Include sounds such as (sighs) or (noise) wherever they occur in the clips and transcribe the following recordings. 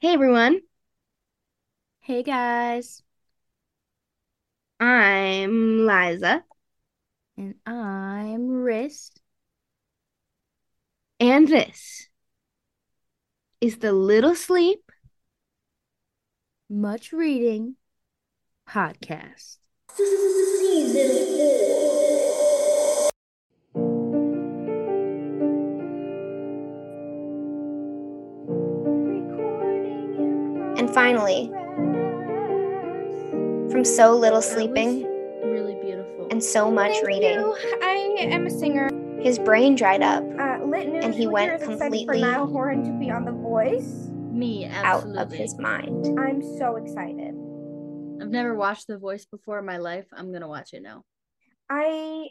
Hey everyone, Hey guys, I'm Liza, and I'm Riss. and this is the Little Sleep. Much Reading Podcast. And finally, from so little sleeping Really beautiful. and so much Thank reading, you. I am a singer. his brain dried up Uh, Lit News And he went completely for Niall Horan to be on The Voice. Me, out of his mind. I'm so excited. I've never watched The Voice before in my life. I'm gonna watch it now. I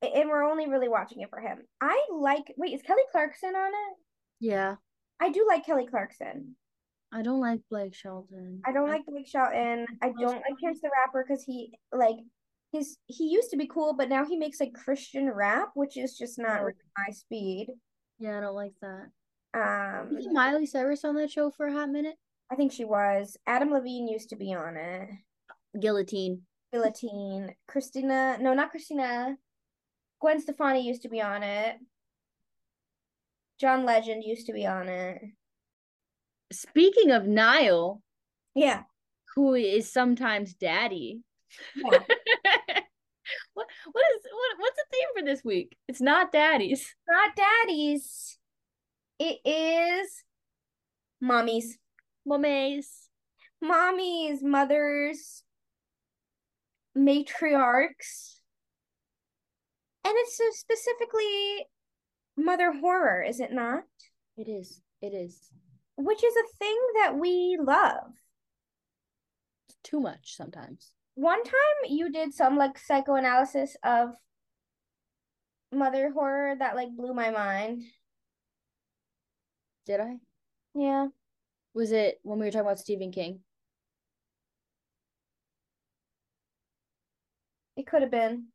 and we're only really watching it for him. I like. Wait, is Kelly Clarkson on it? Yeah, I do like Kelly Clarkson. I don't like Blake Shelton. I don't like Blake Shelton. I don't like Chance the Rapper because he like his he used to be cool, but now he makes like Christian rap, which is just not really my speed. Yeah, I don't like that. Um, Wasn't Miley Cyrus on that show for a hot minute? I think she was. Adam Levine used to be on it. Guillotine. Guillotine. Christina, no, not Christina. Gwen Stefani used to be on it. John Legend used to be on it. Speaking of Niall, Yeah. who is sometimes daddy. Yeah. (laughs) what what is what what's the theme for this week? It's not daddies. Not daddies. It is mommies. Mommies. Mommies, mothers, matriarchs. And it's so specifically mother horror, is it not? It is. It is. Which is a thing that we love. It's too much sometimes. one time you did some like psychoanalysis of mother horror that like blew my mind. Did I? Yeah. Was it when we were talking about Stephen King? It could have been.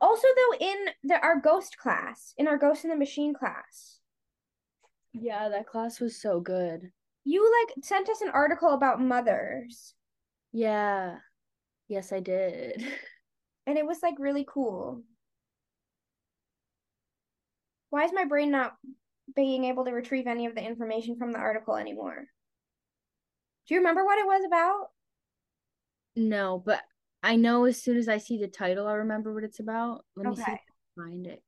Also though in the our ghost class, in our ghost in the machine class, Yeah, that class was so good. you like sent us an article about mothers Yeah. Yes, I did. (laughs) and it was like really cool. Why is my brain not being able to retrieve any of the information from the article anymore? Do you remember what it was about? No, but I know as soon as I see the title, I'll remember what it's about. Let me see if I can find it.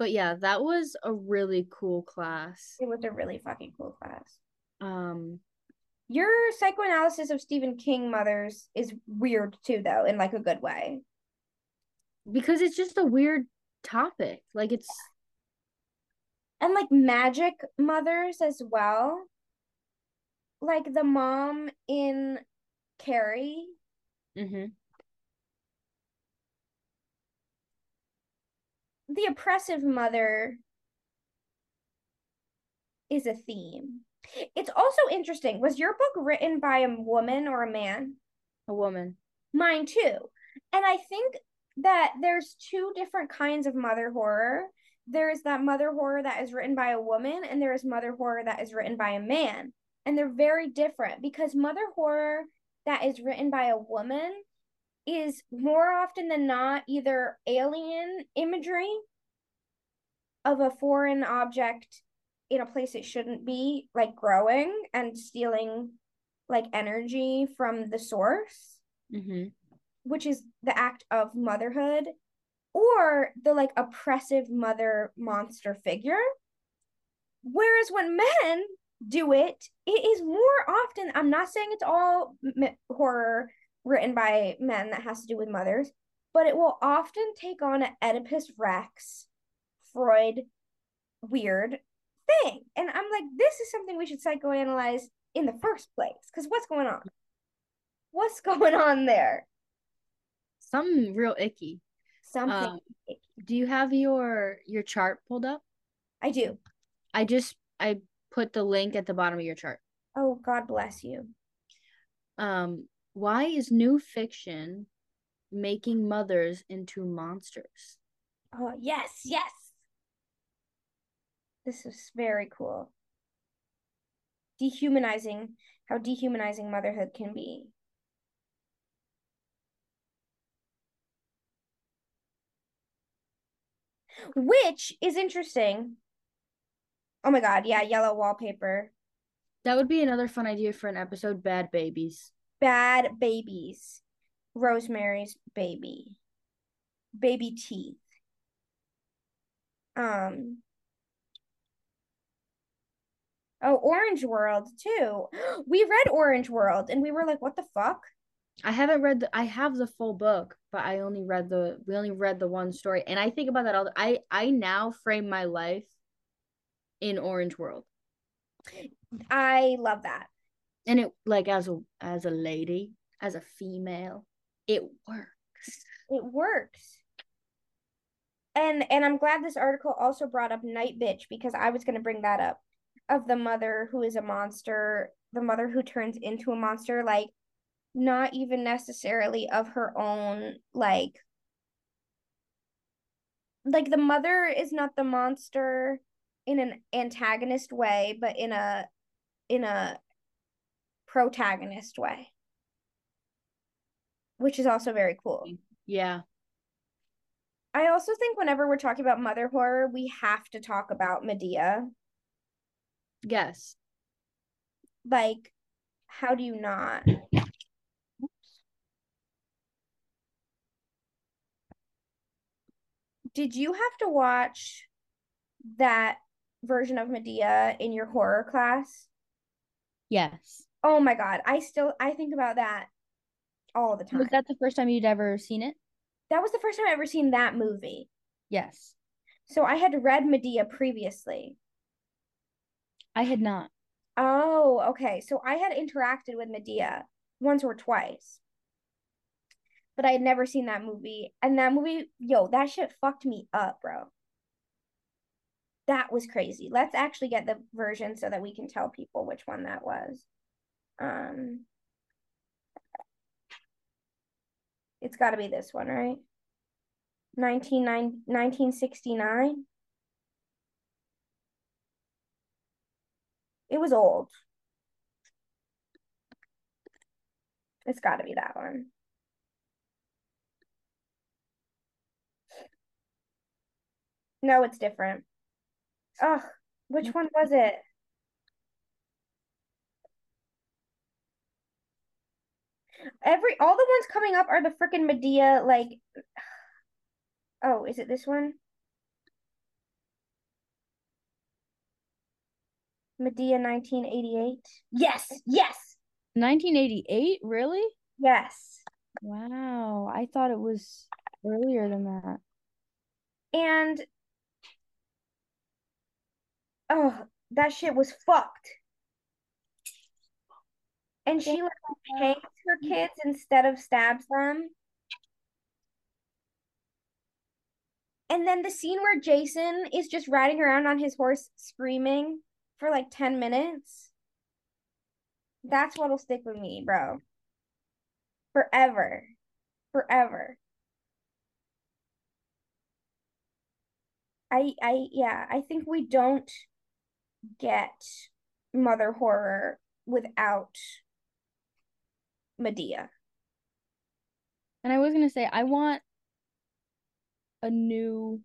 But yeah, that was a really cool class. It was a really fucking cool class. Um, Your psychoanalysis of Stephen King mothers is weird too, though, in like a good way. because it's just a weird topic. Like it's And like magic mothers as well. Like the mom in Carrie. mhm. The oppressive mother is a theme. It's also interesting. Was your book written by a woman or a man? a woman. Mine too. And I think that there's two different kinds of mother horror. There is that mother horror that is written by a woman, and there is mother horror that is written by a man. And they're very different because mother horror that is written by a woman is more often than not either alien imagery of a foreign object in a place it shouldn't be, like growing and stealing like energy from the source Mhm. which is the act of motherhood, or the like oppressive mother monster figure. Whereas when men do it, it is more often, I'm not saying it's all m- horror written by men that has to do with mothers, but it will often take on an Oedipus Rex, Freud, weird thing. And I'm like, this is something we should psychoanalyze in the first place. Because what's going on? What's (laughs) going on there? Something real icky. Something. Um, do you have your your chart pulled up? I do. I just I put the link at the bottom of your chart. Oh, God bless you. Um, why is new fiction making mothers into monsters? Oh, yes, yes. This is very cool. dehumanizing how dehumanizing motherhood can be. Which is interesting. Oh my god, yeah, yellow wallpaper. That would be another fun idea for an episode. Bad babies. Bad babies. Rosemary's baby. Baby teeth. Um Oh, Orange World too. (gasps) We read Orange World and we were like, what the fuck? I haven't read the I have the full book, but I only read the we only read the one story. And I think about that all the I I now frame my life in Orange World. I love that. And it like as a as a lady, as a female, it works. It works. And and I'm glad this article also brought up Nightbitch because I was going to bring that up of the mother who is a monster, the mother who turns into a monster like not even necessarily of her own like like the mother is not the monster in an antagonist way but in a in a protagonist way which is also very cool Yeah. i also think whenever we're talking about mother horror we have to talk about medea Yes. like how do you not did you have to watch that version of medea in your horror class Yes. Oh my god i still i think about that all the time Was that the first time you'd ever seen it? that was the first time i ever seen that movie Yes. so i had read medea previously I had not. Oh, okay. So I had interacted with Medea once or twice. But I had never seen that movie. And that movie, yo, that shit fucked me up, bro. That was crazy. Let's actually get the version so that we can tell people which one that was. Um It's got to be this one, right? 19, 1969. It was old. It's got to be that one. No, it's different. Ugh, which one was it? Every all the ones coming up are the freaking Medea like (sighs) Oh, is it this one? Medea 1988. Yes, yes, 1988? Really? yes. Wow. I thought it was earlier than that. And oh, that shit was fucked. And she like hangs her kids instead of stabs them. And then the scene where Jason is just riding around on his horse screaming for like 10 minutes. That's what'll stick with me, bro. Forever. Forever. I I yeah, I think we don't get mother horror without Medea. And I was gonna say, I want a new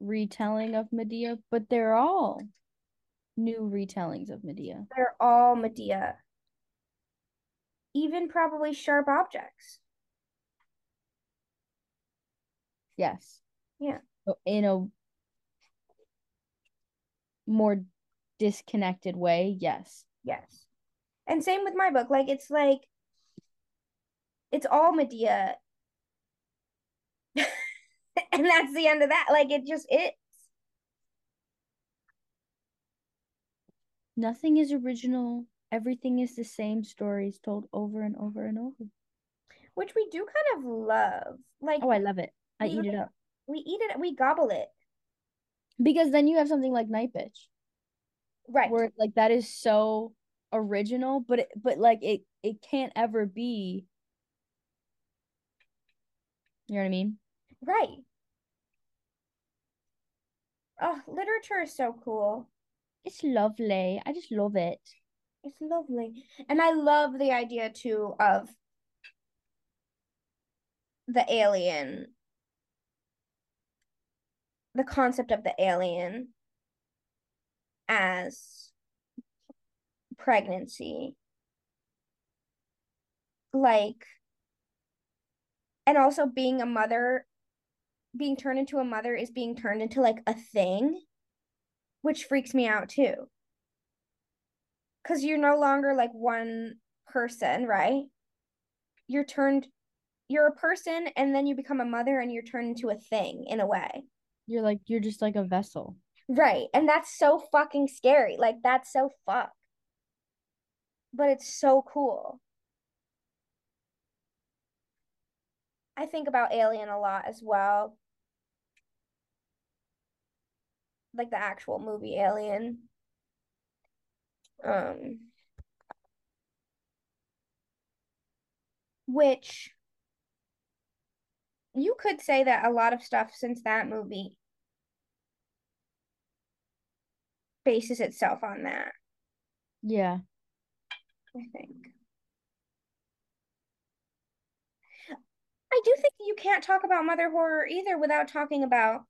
retelling of Medea, but they're all new retellings of Medea. They're all Medea. Even probably sharp objects. Yes. Yeah. Oh, in a more disconnected way, yes. Yes. And same with my book. Like it's like it's all Medea. (laughs) and that's the end of that. Like it just is. Nothing is original. Everything is the same stories told over and over and over. Which we do kind of love. Like Oh, I love it. I eat it up. we eat it, we gobble it. Because then you have something like Nightbitch, Right. where like that is so original, but it, but like it it can't ever be. You know what I mean? Right. Oh, literature is so cool. It's lovely. I just love it. It's lovely. And I love the idea too of the alien, the concept of the alien as pregnancy. Like, and also being a mother, being turned into a mother is being turned into like a thing, which freaks me out too. Because you're no longer like one person, right? You're turned, you're a person, and then you become a mother and you're turned into a thing in a way. You're like you're just like a vessel. Right. And that's so fucking scary. Like, that's so fucked. But it's so cool. I think about Alien a lot as well. Like the actual movie Alien. Um which you could say that a lot of stuff since that movie bases itself on that, Yeah. I think. I do think you can't talk about mother horror either without talking about,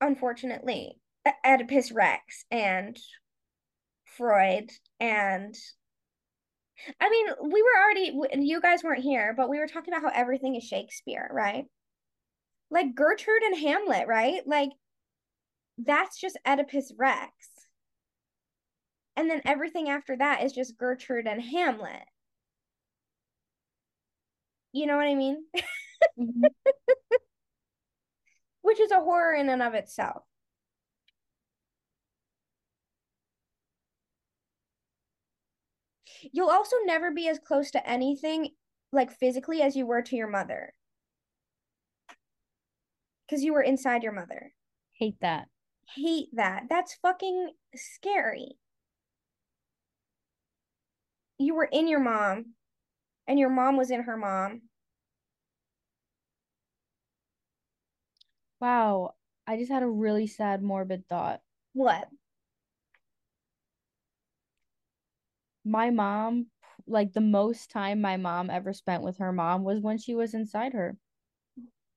unfortunately, Oedipus Rex and Freud and I mean, we were already you guys weren't here, but we were talking about how everything is Shakespeare, right? Like Gertrude and Hamlet, right? Like that's just Oedipus Rex. And then everything after that is just Gertrude and Hamlet. You know what I mean? (laughs) Mhm. Which is a horror in and of itself. You'll also never be as close to anything like physically as you were to your mother. Because you were inside your mother. Hate that. Hate that. That's fucking scary. You were in your mom, and your mom was in her mom. Wow. I just had a really sad, morbid thought. What? My mom, like the most time my mom ever spent with her mom was when she was inside her.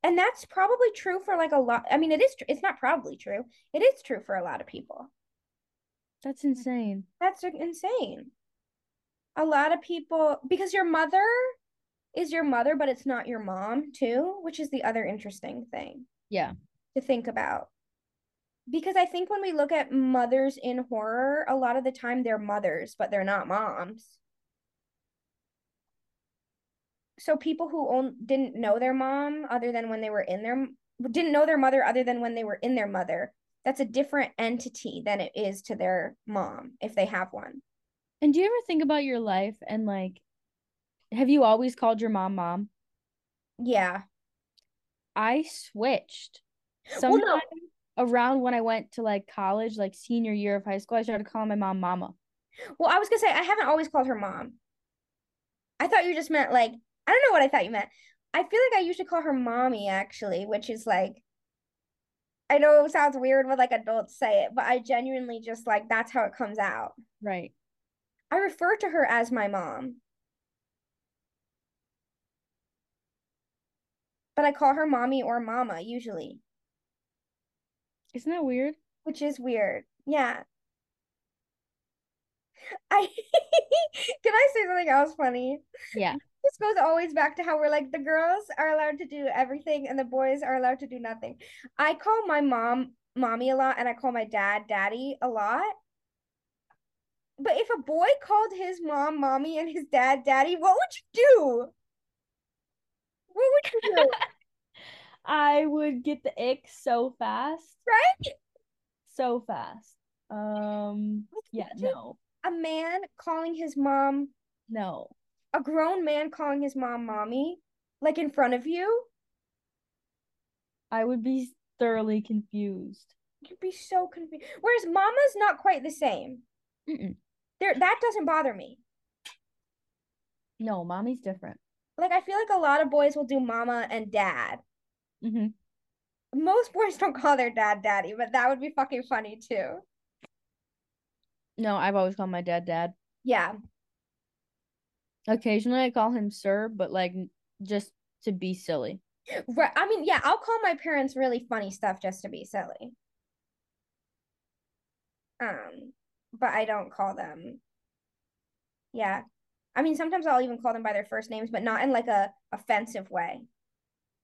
And that's probably true for like a lot. I mean, it is, tr- it's not probably true. It is true for a lot of people. That's insane. That's insane. A lot of people, because your mother is your mother, but it's not your mom, too, which is the other interesting thing Yeah. to think about. Because I think when we look at mothers in horror, a lot of the time they're mothers, but they're not moms. So people who own, didn't know their mom other than when they were in their didn't know their mother other than when they were in their mother. That's a different entity than it is to their mom if they have one. And do you ever think about your life and like, have you always called your mom mom? Yeah. I switched. Well, no. Around when I went to like college, like senior year of high school, I started calling my mom mama. Well, I was gonna say I haven't always called her mom. I thought you just meant like I don't know what I thought you meant. I feel like I usually call her mommy actually, which is like I know it sounds weird when like adults say it, but I genuinely just like that's how it comes out. Right. I refer to her as my mom. But I call her mommy or mama usually, Isn't that weird? which is weird. Yeah. (laughs) I (laughs) can I say something else funny? Yeah. This goes always back to how we're like the girls are allowed to do everything and the boys are allowed to do nothing. I call my mom mommy a lot and I call my dad daddy a lot. But if a boy called his mom mommy and his dad daddy, what would you do? What would you do? (laughs) I would get the ick so fast. Right? So fast. Um, yeah, no. A man calling his mom, No. a grown man calling his mom mommy, like in front of you, I would be thoroughly confused. you'd be so confused. Whereas mama's not quite the same. Mm-mm. There, that doesn't bother me. No, mommy's different. Like I feel like a lot of boys will do mama and dad. hmm Most boys don't call their dad daddy, but that would be fucking funny too. No, I've always called my dad dad. Yeah. Occasionally I call him sir, but like just to be silly. Right. I mean, yeah, I'll call my parents really funny stuff just to be silly. Um, but I don't call them. Yeah. I mean, sometimes I'll even call them by their first names, but not in like a offensive way.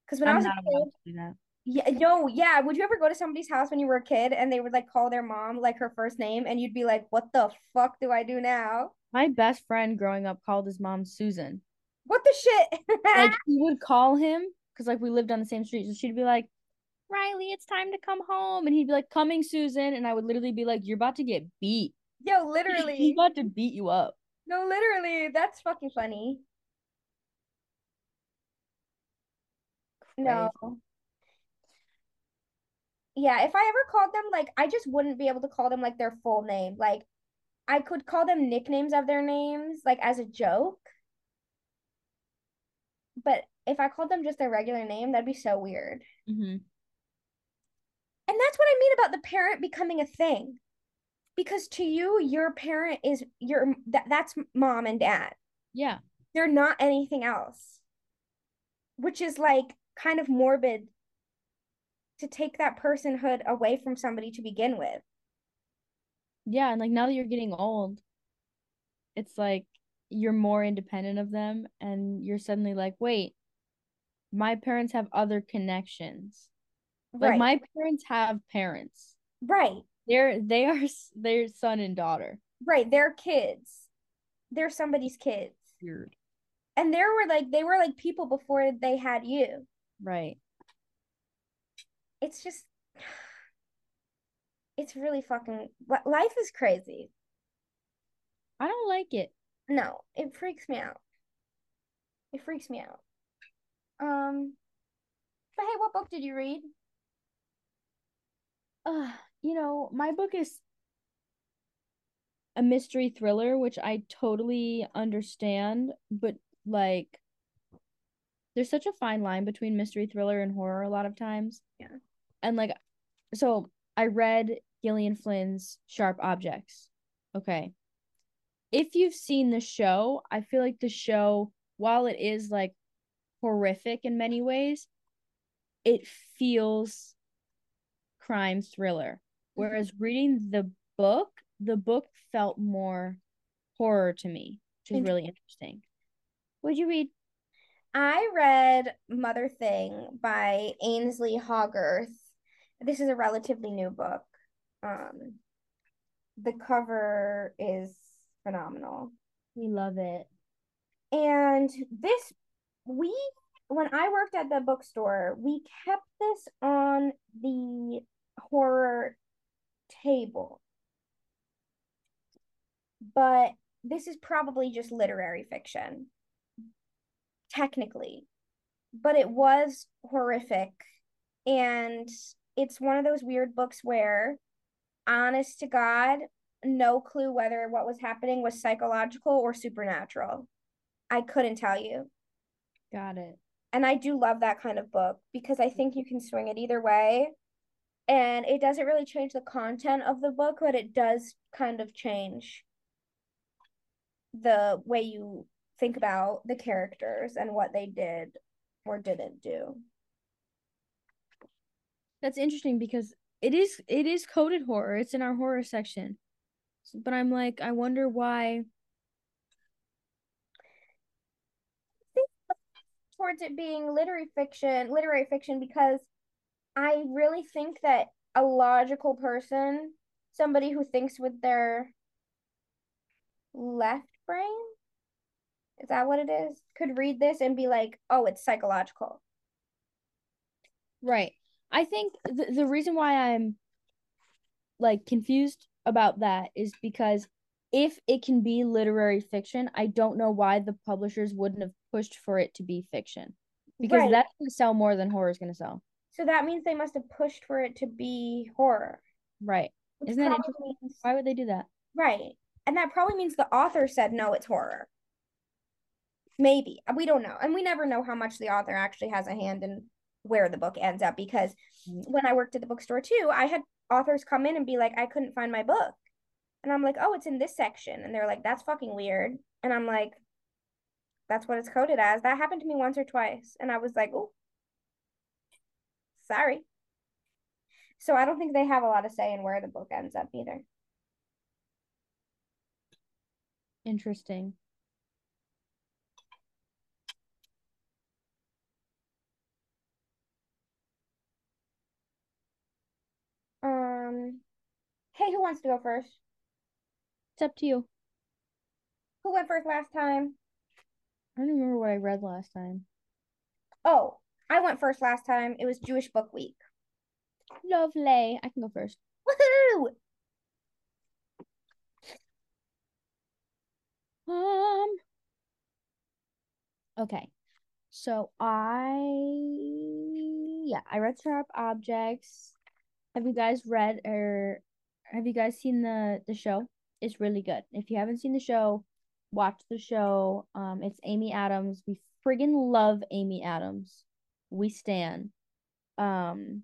Because when I I'm was a kid, to do that. yeah, no, yeah. Would you ever go to somebody's house when you were a kid and they would like call their mom like her first name and you'd be like, what the fuck do I do now? My best friend growing up called his mom Susan. What the shit? Like (laughs) he would call him because like we lived on the same street, so she'd be like, "Riley, it's time to come home," and he'd be like, "Coming, Susan," and I would literally be like, "You're about to get beat. Yo, literally. He's about to beat you up." No, literally. That's fucking funny. No. Yeah, if I ever called them like I just wouldn't be able to call them like their full name. Like I could call them nicknames of their names like as a joke. But if I called them just their regular name, that'd be so weird. hmm And that's what I mean about the parent becoming a thing. Because to you, your parent is your that, that's mom and dad. Yeah, They're not anything else. Which is like kind of morbid to take that personhood away from somebody to begin with. yeah, and like now that you're getting old, it's like you're more independent of them, and you're suddenly like, "Wait, my parents have other connections. Like Right. my parents have parents. right. They're they are their son and daughter." Right. They're kids. They're somebody's kids. Weird. And there were like they were like people before they had you. Right. It's just (sighs) it's really fucking life is crazy. I don't like it. No, it freaks me out. It freaks me out. Um, but hey, what book did you read? Uh, you know, my book is a mystery thriller, which I totally understand, but like there's such a fine line between mystery thriller and horror a lot of times. Yeah. And like so I read Gillian Flynn's Sharp Objects. Okay. If you've seen the show, I feel like the show, while it is like horrific in many ways, it feels crime thriller. Whereas reading the book, the book felt more horror to me, which is really interesting. What'd you read? I read Mother Thing by Ainslie Hogarth. This is a relatively new book. Um, the cover is phenomenal. We love it. And this, we, when I worked at the bookstore, we kept this on the horror table. But this is probably just literary fiction, technically. But it was horrific. And it's one of those weird books where, honest to God, no clue whether what was happening was psychological or supernatural. I couldn't tell you. Got it. And I do love that kind of book because I think you can swing it either way. And it doesn't really change the content of the book, but it does kind of change the way you think about the characters and what they did or didn't do. That's interesting because it is it is coded horror. It's in our horror section. But I'm like, I wonder why. Think towards it being literary fiction, literary fiction because I really think that a logical person, somebody who thinks with their left brain, is that what it is? Could read this and be like, "Oh, it's psychological." Right. I think the, the reason why I'm like confused about that is because if it can be literary fiction, I don't know why the publishers wouldn't have pushed for it to be fiction. Because Right. that's going to sell more than horror is going to sell. So that means they must have pushed for it to be horror. Right. which Isn't that interesting? means- Why would they do that? Right. And that probably means the author said no, it's horror. Maybe. We don't know. And we never know how much the author actually has a hand in where the book ends up because Mm. when I worked at the bookstore too, I had authors come in and be like, I couldn't find my book. And I'm like, oh, it's in this section. And they're like, that's fucking weird. And I'm like, that's what it's coded as. That happened to me once or twice. And I was like, oh, sorry. So I don't think they have a lot of say in where the book ends up either. Interesting. Um, hey, who wants to go first? It's up to you. Who went first last time? I don't remember what I read last time. Oh, I went first last time. It was Jewish Book Week. Lovely. I can go first. Woohoo! Um. Okay. So I yeah, I read Sharp Objects. Have you guys read or have you guys seen the the show? It's really good. If you haven't seen the show, watch the show. Um, it's Amy Adams. We friggin' love Amy Adams. We stand. Um,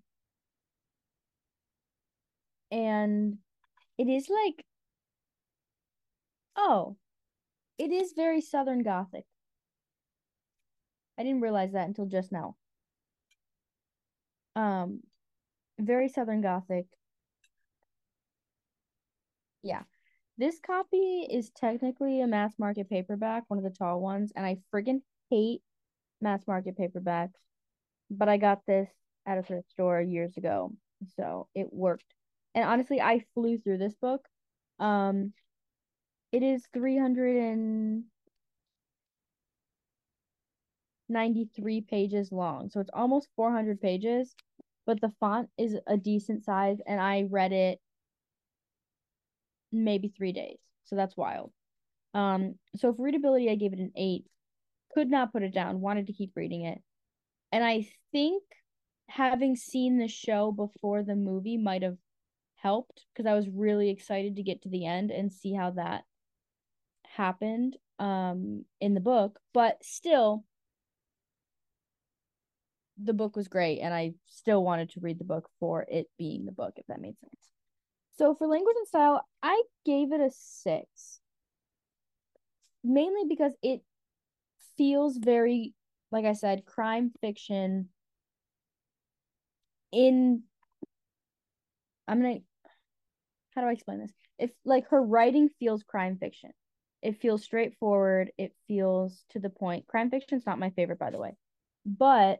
and it is like, oh, it is very Southern Gothic. I didn't realize that until just now. Um, very Southern Gothic. Yeah. This copy is technically a mass market paperback, one of the tall ones, and I friggin' hate mass market paperbacks. But I got this at a thrift store years ago, so it worked. And honestly, I flew through this book. Um, it is 393 pages long, so it's almost 400 pages, but the font is a decent size, and I read it maybe three days. So that's wild. Um, so for readability, I gave it an eight. Could not put it down. Wanted to keep reading it, and I think having seen the show before the movie might have helped because I was really excited to get to the end and see how that happened um in the book. But still, the book was great, and I still wanted to read the book for it being the book, if that made sense. So for language and style, I gave it a six. Mainly because it feels very, like I said, crime fiction in I'm gonna how do I explain this? If like her writing feels crime fiction. It feels straightforward, it feels to the point. Crime fiction's not my favorite, by the way. But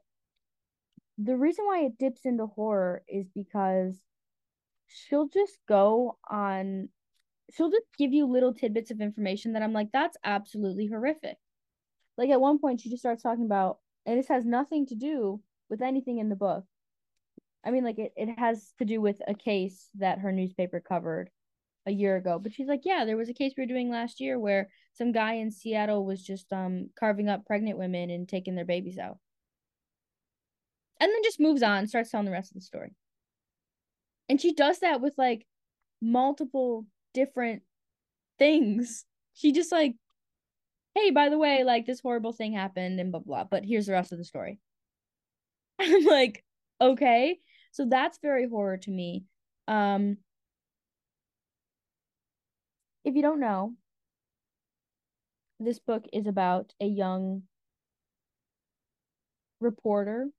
the reason why it dips into horror is because she'll just go on she'll just give you little tidbits of information that I'm like, that's absolutely horrific. Like at one point she just starts talking about and this has nothing to do with anything in the book. I mean, like it, it has to do with a case that her newspaper covered a year ago. But she's like, Yeah, there was a case we were doing last year where some guy in Seattle was just um carving up pregnant women and taking their babies out. And then just moves on, starts telling the rest of the story. And she does that with like multiple different things. She just like, hey, by the way, like this horrible thing happened and blah blah. But here's the rest of the story. (laughs) I'm like, okay. So that's very horror to me. Um if you don't know, this book is about a young reporter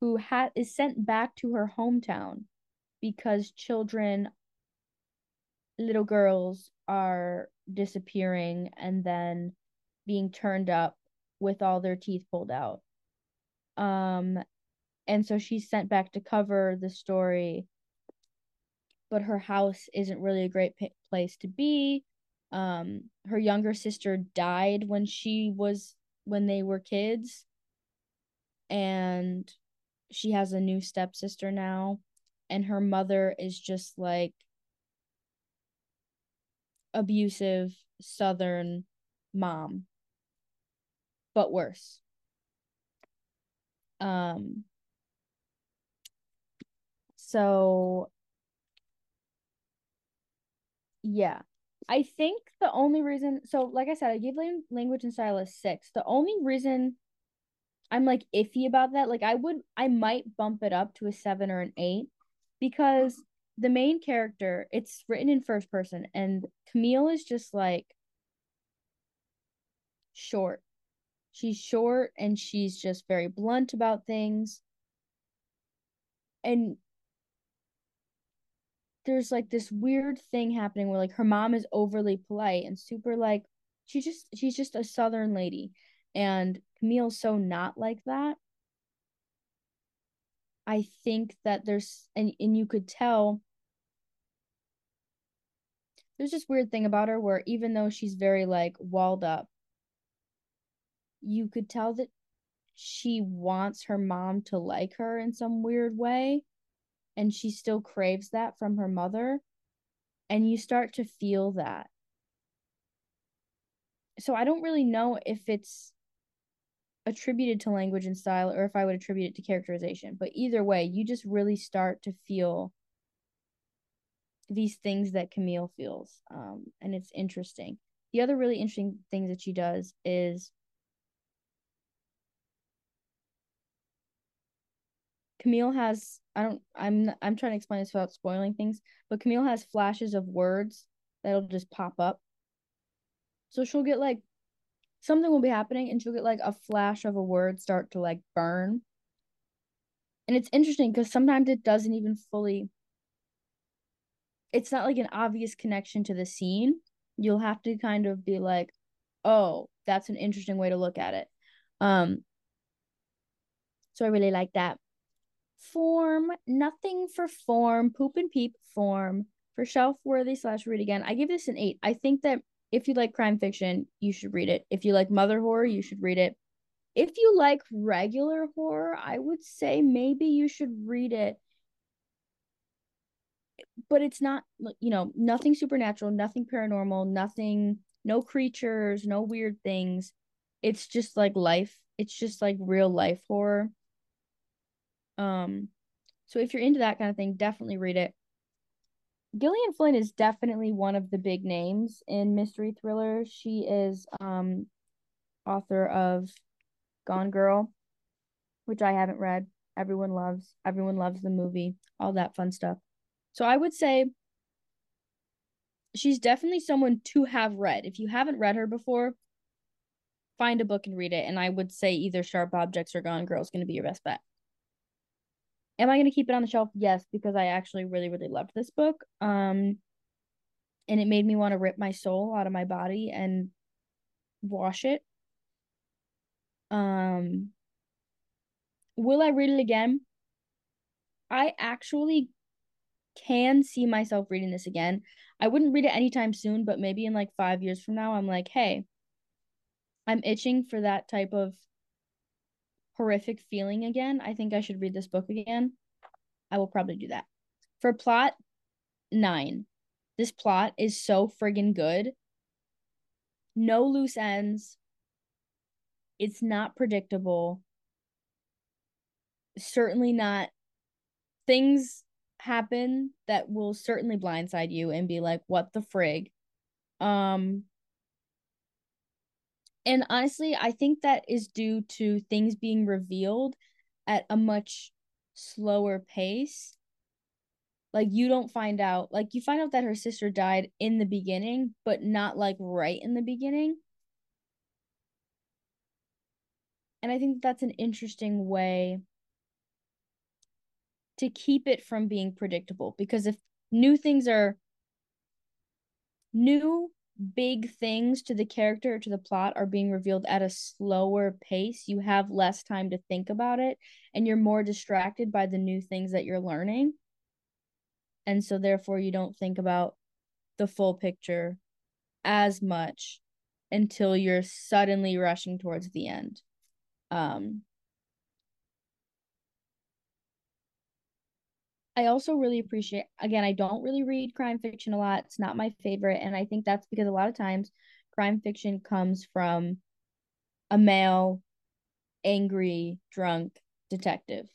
who had is sent back to her hometown because children little girls are disappearing and then being turned up with all their teeth pulled out. Um and so she's sent back to cover the story but her house isn't really a great p- place to be. Um her younger sister died when she was when they were kids and she has a new stepsister now and her mother is just like abusive southern mom but worse um so yeah i think the only reason so like i said i gave language and style a six the only reason i'm like iffy about that like i would i might bump it up to a seven or an eight because the main character, it's written in first person, and Camille is just like short. She's short and she's just very blunt about things. And there's like this weird thing happening where like her mom is overly polite and super like she just she's just a southern lady and Camille's so not like that. I think that there's and and you could tell there's this weird thing about her where even though she's very like walled up, you could tell that she wants her mom to like her in some weird way and she still craves that from her mother and you start to feel that. So i don't really know if it's attributed to language and style or if i would attribute it to characterization but either way you just really start to feel these things that camille feels um, and it's interesting. The other really interesting things that she does is Camille has I don't I'm I'm trying to explain this without spoiling things, but Camille has flashes of words that'll just pop up. So she'll get like something will be happening and she'll get like a flash of a word start to like burn. And it's interesting because sometimes it doesn't even fully it's not like an obvious connection to the scene. You'll have to kind of be like, "Oh, that's an interesting way to look at it." Um so I really like that form, nothing for form, poop and peep form for shelf worthy slash read again. I give this an eight. I think that if you like crime fiction, you should read it. If you like mother horror, you should read it. If you like regular horror, I would say maybe you should read it. But it's not, you know, nothing supernatural, nothing paranormal, nothing, no creatures, no weird things. It's just like life. It's just like real life horror. Um, so if you're into that kind of thing, definitely read it. Gillian Flynn is definitely one of the big names in mystery thrillers. She is um author of Gone Girl, which I haven't read. Everyone loves. Everyone loves the movie. All that fun stuff. So I would say she's definitely someone to have read. If you haven't read her before, find a book and read it. And I would say either Sharp Objects or Gone Girl is going to be your best bet. Am I going to keep it on the shelf? Yes, because I actually really, really loved this book. Um, and it made me want to rip my soul out of my body and wash it. Um, will I read it again? I actually can see myself reading this again. I wouldn't read it anytime soon, but maybe in like five years from now, I'm like, hey, I'm itching for that type of horrific feeling again, I think I should read this book again. I will probably do that. For plot, nine. This plot is so friggin' good. No loose ends. It's not predictable. Certainly not. Things happen that will certainly blindside you and be like, what the frig? Um, and honestly, I think that is due to things being revealed at a much slower pace. Like you don't find out, like you find out that her sister died in the beginning, but not like right in the beginning. And I think that's an interesting way to keep it from being predictable because if new things are new big things to the character or to the plot are being revealed at a slower pace, you have less time to think about it and you're more distracted by the new things that you're learning. And so, therefore, you don't think about the full picture as much until you're suddenly rushing towards the end. Um, I also really appreciate again, I don't really read crime fiction a lot. It's not my favorite, and I think that's because a lot of times crime fiction comes from a male, angry, drunk detective.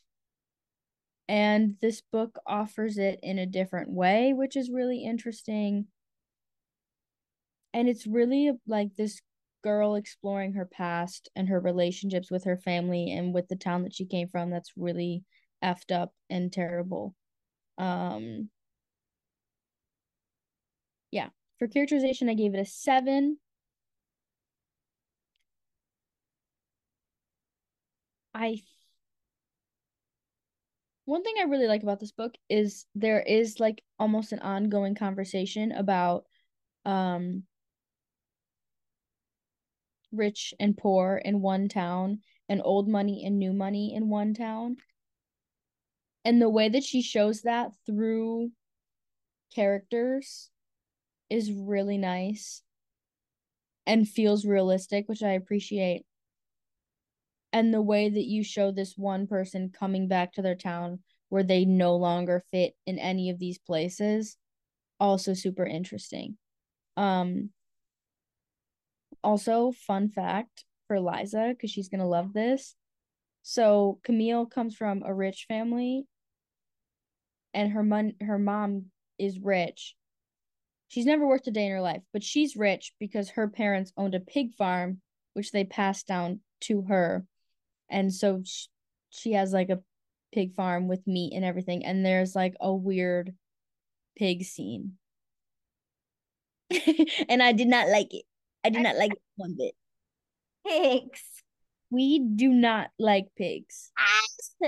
And this book offers it in a different way, which is really interesting. And it's really like this girl exploring her past and her relationships with her family and with the town that she came from that's really effed up and terrible. Um, yeah, for characterization, I gave it a seven. I one thing I really like about this book is there is like almost an ongoing conversation about um rich and poor in one town and old money and new money in one town. And the way that she shows that through characters is really nice and feels realistic, which I appreciate. And the way that you show this one person coming back to their town where they no longer fit in any of these places also super interesting. Um also fun fact for Liza because she's gonna love this. So Camille comes from a rich family, and her mon- her mom is rich. She's never worked a day in her life, but she's rich because her parents owned a pig farm, which they passed down to her, and so she, she has like a pig farm with meat and everything. And there's like a weird pig scene, (laughs) and I did not like it. I did not like it one bit. Pigs. We do not like pigs.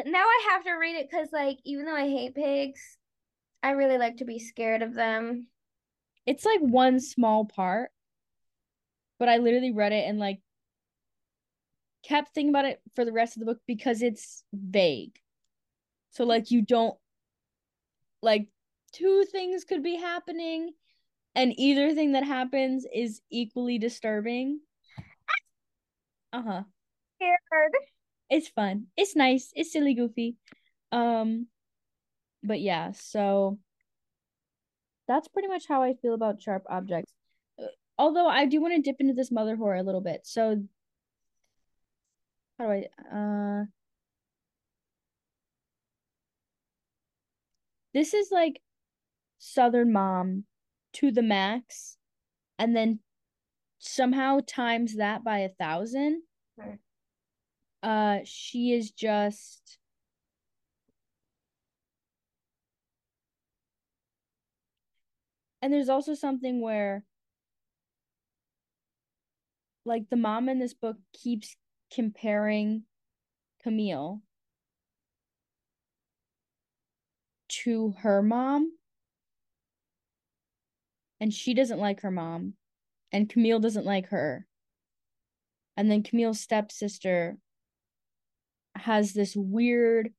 Now I have to read it because, like, even though I hate pigs, I really like to be scared of them. It's like one small part, but I literally read it and like kept thinking about it for the rest of the book because it's vague. So like you don't like two things could be happening and either thing that happens is equally disturbing. Uh-huh. Scared. It's fun. It's nice. It's silly goofy. Um but yeah, so that's pretty much how I feel about sharp objects. Uh, Although I do want to dip into this mother horror a little bit. So how do I uh This is like Southern Mom to the max and then somehow times that by a thousand. Uh she is just and there's also something where like the mom in this book keeps comparing Camille to her mom. And she doesn't like her mom and Camille doesn't like her. And then Camille's stepsister has this weird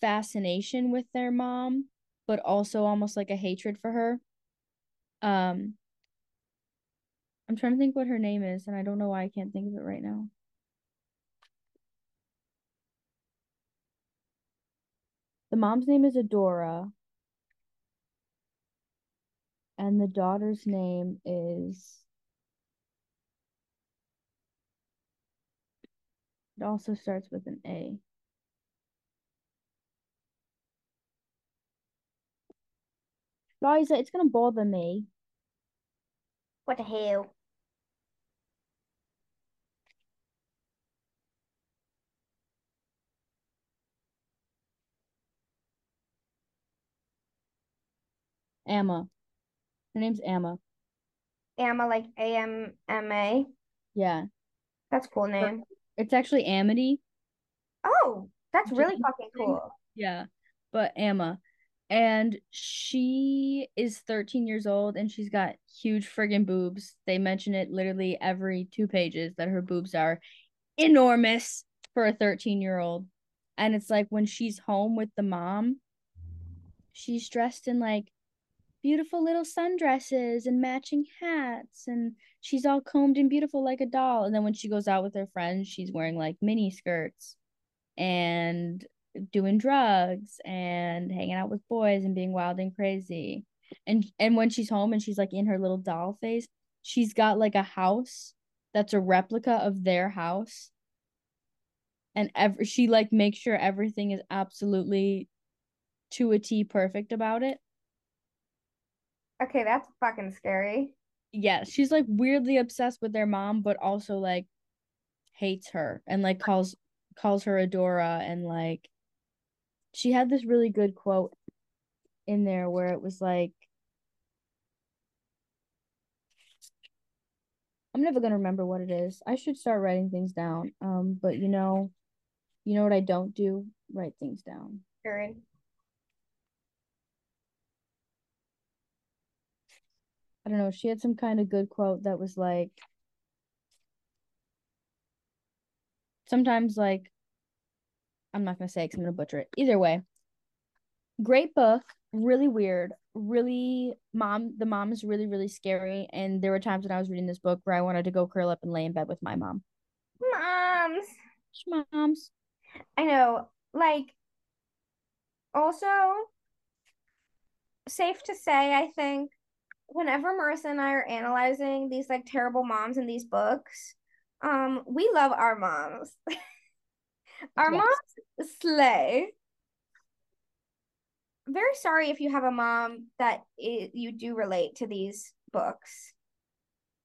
fascination with their mom but also almost like a hatred for her. Um I'm trying to think what her name is and I don't know why I can't think of it right now. The mom's name is Adora and the daughter's name is it also starts with an A. Liza, it's gonna bother me. What the hell? Amma. Her name's Amma. Amma, like A M M A. Yeah. That's a cool name. It's actually Amity. Oh, that's really fucking cool. Yeah. But Amma. And she is 13 years old and she's got huge friggin' boobs. They mention it literally every two pages that her boobs are enormous for a 13 year old. And it's like when she's home with the mom, she's dressed in like beautiful little sundresses and matching hats and she's all combed and beautiful like a doll. And then when she goes out with her friends, she's wearing like mini skirts and doing drugs and hanging out with boys and being wild and crazy. And and when she's home and she's like in her little doll phase, she's got like a house that's a replica of their house. And ever she like makes sure everything is absolutely to a T perfect about it. Okay, that's fucking scary. Yeah, she's like weirdly obsessed with their mom, but also like hates her and like calls calls her Adora and like she had this really good quote in there where it was like I'm never gonna remember what it is. I should start writing things down. Um, but you know, you know what I don't do? Write things down. Period. I don't know. She had some kind of good quote that was like, sometimes like, I'm not gonna say because I'm gonna butcher it. Either way, great book, really weird, really mom. The mom is really really scary, and there were times when I was reading this book where I wanted to go curl up and lay in bed with my mom. Moms. Moms. I know. Like, also, safe to say, I think, whenever Marissa and I are analyzing these like terrible moms in these books, um, we love our moms. (laughs) our Yes. moms slay. Very sorry if you have a mom that i you do relate to these books.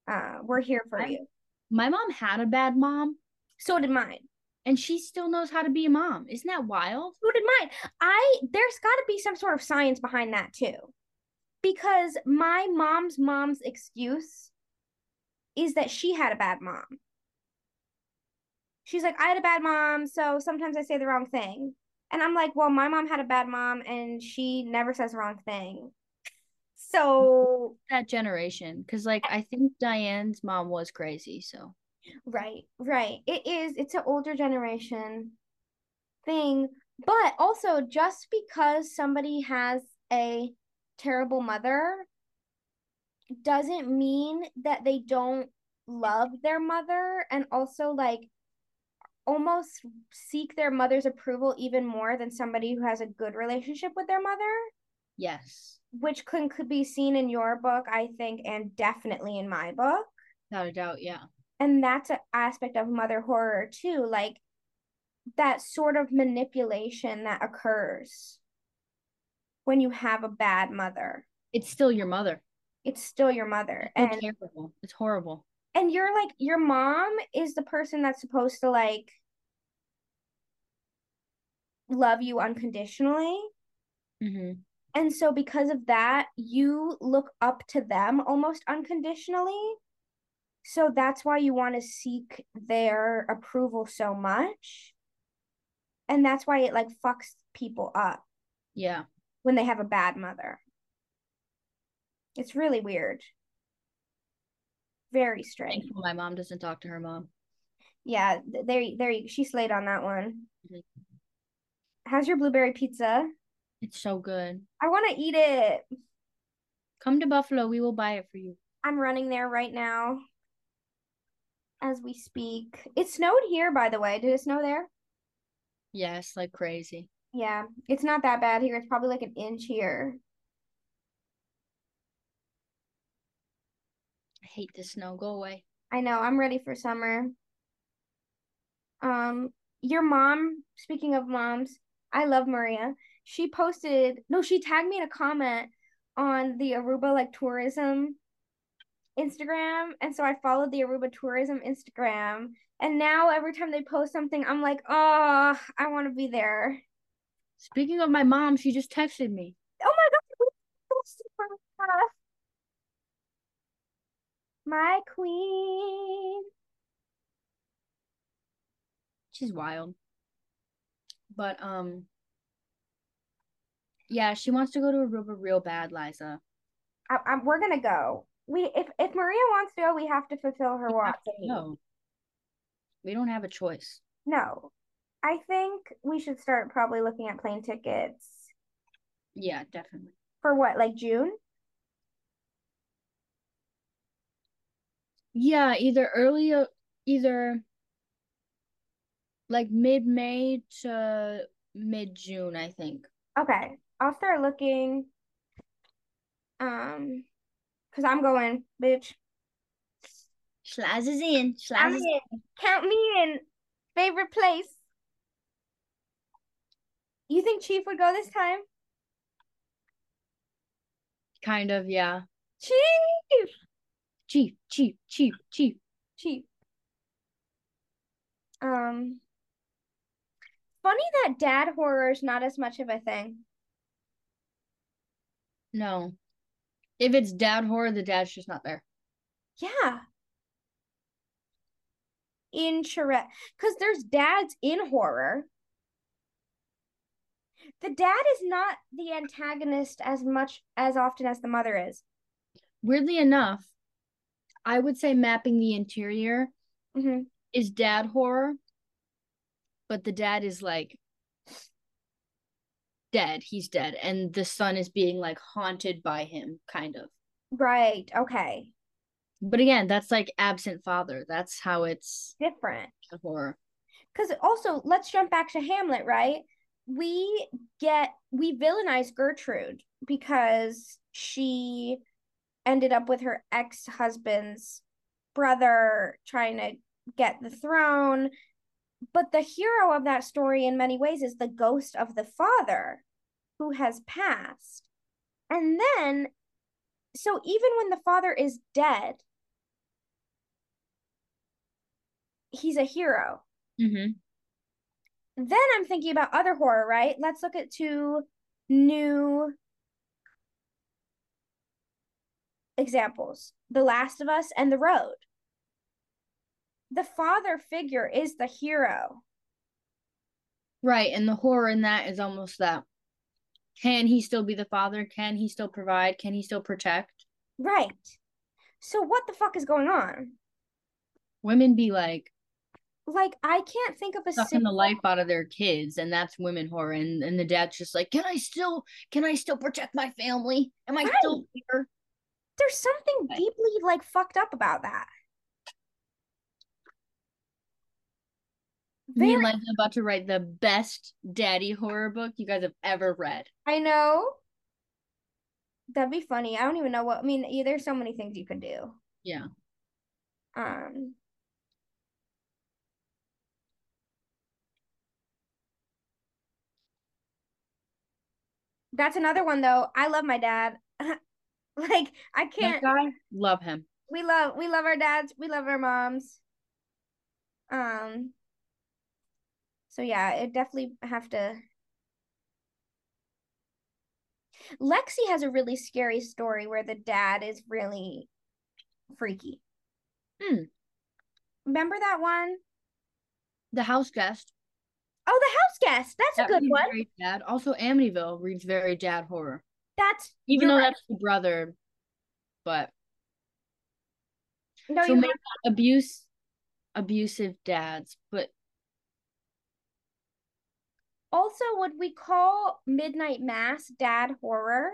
Uh, we're here for I'm- you. My mom had a bad mom, So did mine. and she still knows how to be a mom. Isn't that wild? So did mine. I there's got to be some sort of science behind that too, because my mom's mom's excuse is that she had a bad mom. She's like, I had a bad mom, so sometimes I say the wrong thing, and I'm like, well, my mom had a bad mom, and she never says the wrong thing. So That generation, because like I think Diane's mom was crazy. So Right, right. It is, it's an older generation thing. But also, just because somebody has a terrible mother doesn't mean that they don't love their mother and also like almost seek their mother's approval even more than somebody who has a good relationship with their mother, yes, which could, could be seen in your book, I think, and definitely in my book. without a doubt, yeah. and that's an aspect of mother horror too like that sort of manipulation that occurs when you have a bad mother It's still your mother. it's still your mother It's and terrible. It's horrible. and you're like your mom is the person that's supposed to like love you unconditionally hmm and so because of that you look up to them almost unconditionally so that's why you want to seek their approval so much and that's why it like fucks people up Yeah. When they have a bad mother it's really weird very strange Thankful my mom doesn't talk to her mom. yeah there there you she slayed on that one Mhm. how's your blueberry pizza It's so good. i want to eat it Come to Buffalo. We will buy it for you. I'm running there right now as we speak. It snowed here, by the way. Did it snow there? Yes, like crazy. Yeah, it's not that bad here. It's probably like an inch here. I hate the snow. Go away. I know. I'm ready for summer. Um, your mom, speaking of moms, I love Maria. She posted, no, she tagged me in a comment on the Aruba like tourism Instagram. And so I followed the Aruba tourism Instagram. And now every time they post something, I'm like, oh, I want to be there. Speaking of my mom, she just texted me. Oh my god, we posted for her. My queen. She's wild. But um yeah, she wants to go to Aruba real bad, Liza. I, I, we're gonna go. We if if Maria wants to go, we have to fulfill her We wants. needs. go. We don't have a choice. No, I think we should start probably looking at plane tickets Yeah, definitely. for what, like June? Yeah, either early either like mid-May to mid-June, I think. Okay, I'll start looking. Um, cause I'm going, bitch. Schlaz is in. Schlaz is in. Count me in. Favorite place. You think Chief would go this time? kind of, yeah. Chief. Chief, chief, chief, chief. Chief. Um. Funny that dad horror is not as much of a thing. No. If it's dad horror, the dad's just not there. Yeah. interest because there's dads in horror. The dad is not the antagonist as much as often as the mother is. Weirdly enough, I would say mapping the interior hmm is dad horror, but the dad is like dead. He's dead, and the son is being like haunted by him, kind of. Right. Okay. But again, that's like absent father. That's how it's Different. horror. Because also, let's jump back to Hamlet, right? We get, we villainize Gertrude because she ended up with her ex husband's brother trying to get the throne. But the hero of that story, in many ways, is the ghost of the father who has passed. And then, so even when the father is dead, he's a hero. Mm-hmm. Then I'm thinking about other horror, right? Let's look at two new examples The Last of Us and The Road. The father figure is the hero. Right, and the horror in that is almost that. Can he still be the father? Can he still provide? Can he still protect? Right. So, what the fuck is going on? Women be like Like, I can't think of a sucking the life out of their kids, and that's women horror. And and the dad's just like, can I still can I still protect my family? Am I still here? There's something Right. deeply like fucked up about that. Me and Very, Liza about to write the best daddy horror book you guys have ever read. I know. That'd be funny. I don't even know what I mean. There's so many things you could do. Yeah. Um, that's another one though. I love my dad. (laughs) like I can't. guy, love him. We love we love our dads. We love our moms. Um. So yeah, it definitely have to. Lexi has a really scary story where the dad is really freaky. Hmm. Remember that one? The house guest. Oh, the house guest. That's a good one. dad. Also, Amityville reads very dad horror. That's Even though right. that's the brother, but no, so maybe abuse, abusive dads. But Also, would we call Midnight Mass dad horror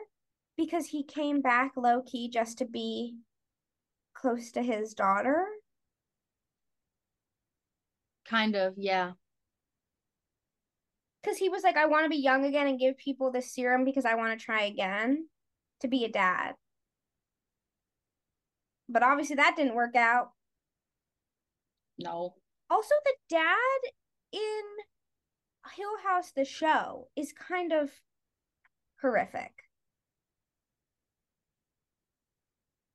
because he came back low key just to be close to his daughter? kind of, yeah. Because he was like, I want to be young again and give people this serum because I want to try again to be a dad. But obviously that didn't work out. No. Also, the dad in Hill House, the show, is kind of horrific.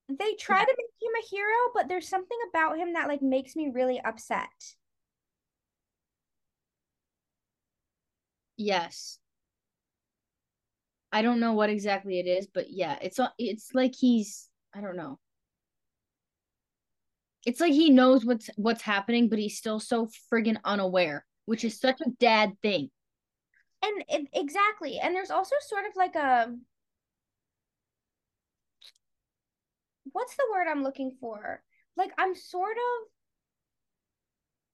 They try Yeah. to make him a hero, but there's something about him that like makes me really upset. Yes. I don't know what exactly it is, but yeah, it's it's like he's I don't know. It's like he knows what's what's happening, but he's still so friggin' unaware, which is such a dad thing. And it, exactly. And there's also sort of like a what's the word I'm looking for? Like I'm sort of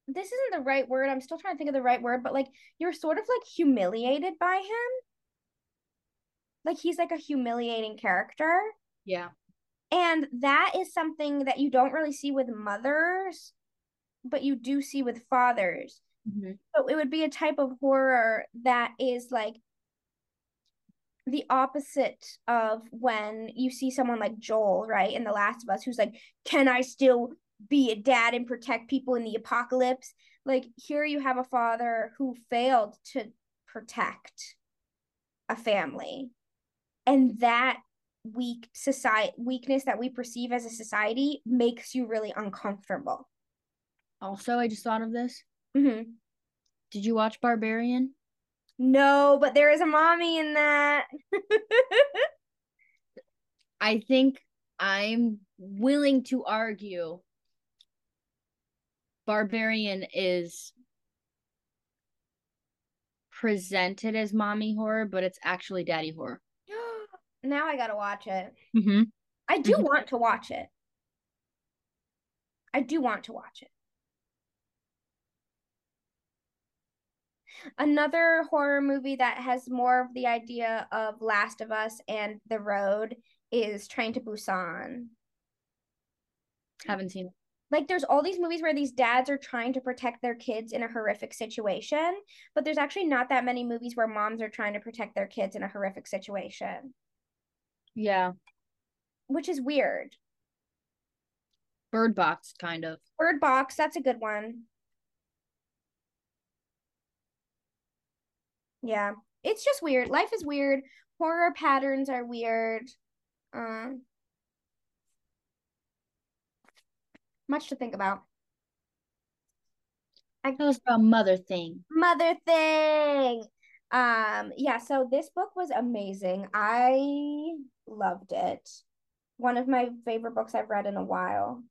this isn't the right word. I'm still trying to think of the right word, but like you're sort of like humiliated by him. Like he's like a humiliating character. Yeah. And that is something that you don't really see with mothers, but you do see with fathers. Mhm. So it would be a type of horror that is like the opposite of when you see someone like Joel, right, in The Last of Us, who's like, Can I still be a dad and protect people in the apocalypse? Like, here you have a father who failed to protect a family. And that weak society weakness that we perceive as a society makes you really uncomfortable. Also, I just thought of this. Mm-hmm. Did you watch Barbarian? No, but there is a mommy in that. (laughs) I think I'm willing to argue Barbarian is presented as mommy horror, but it's actually daddy horror. (gasps) now I gotta watch it. Mm-hmm. I do Mhm. want to watch it. I do want to watch it. Another horror movie that has more of the idea of Last of Us and The Road is Train to Busan. Haven't seen it. Like there's all these movies where these dads are trying to protect their kids in a horrific situation, but there's actually not that many movies where moms are trying to protect their kids in a horrific situation, Yeah. which is weird. Bird Box, kind of. Bird Box, that's a good one. Yeah, it's just weird. Life is weird. Horror patterns are weird. Um, much to think about. I Tell us about Mother Thing. Mother thing. Um, yeah, so this book was amazing. I loved it. One of my favorite books I've read in a while.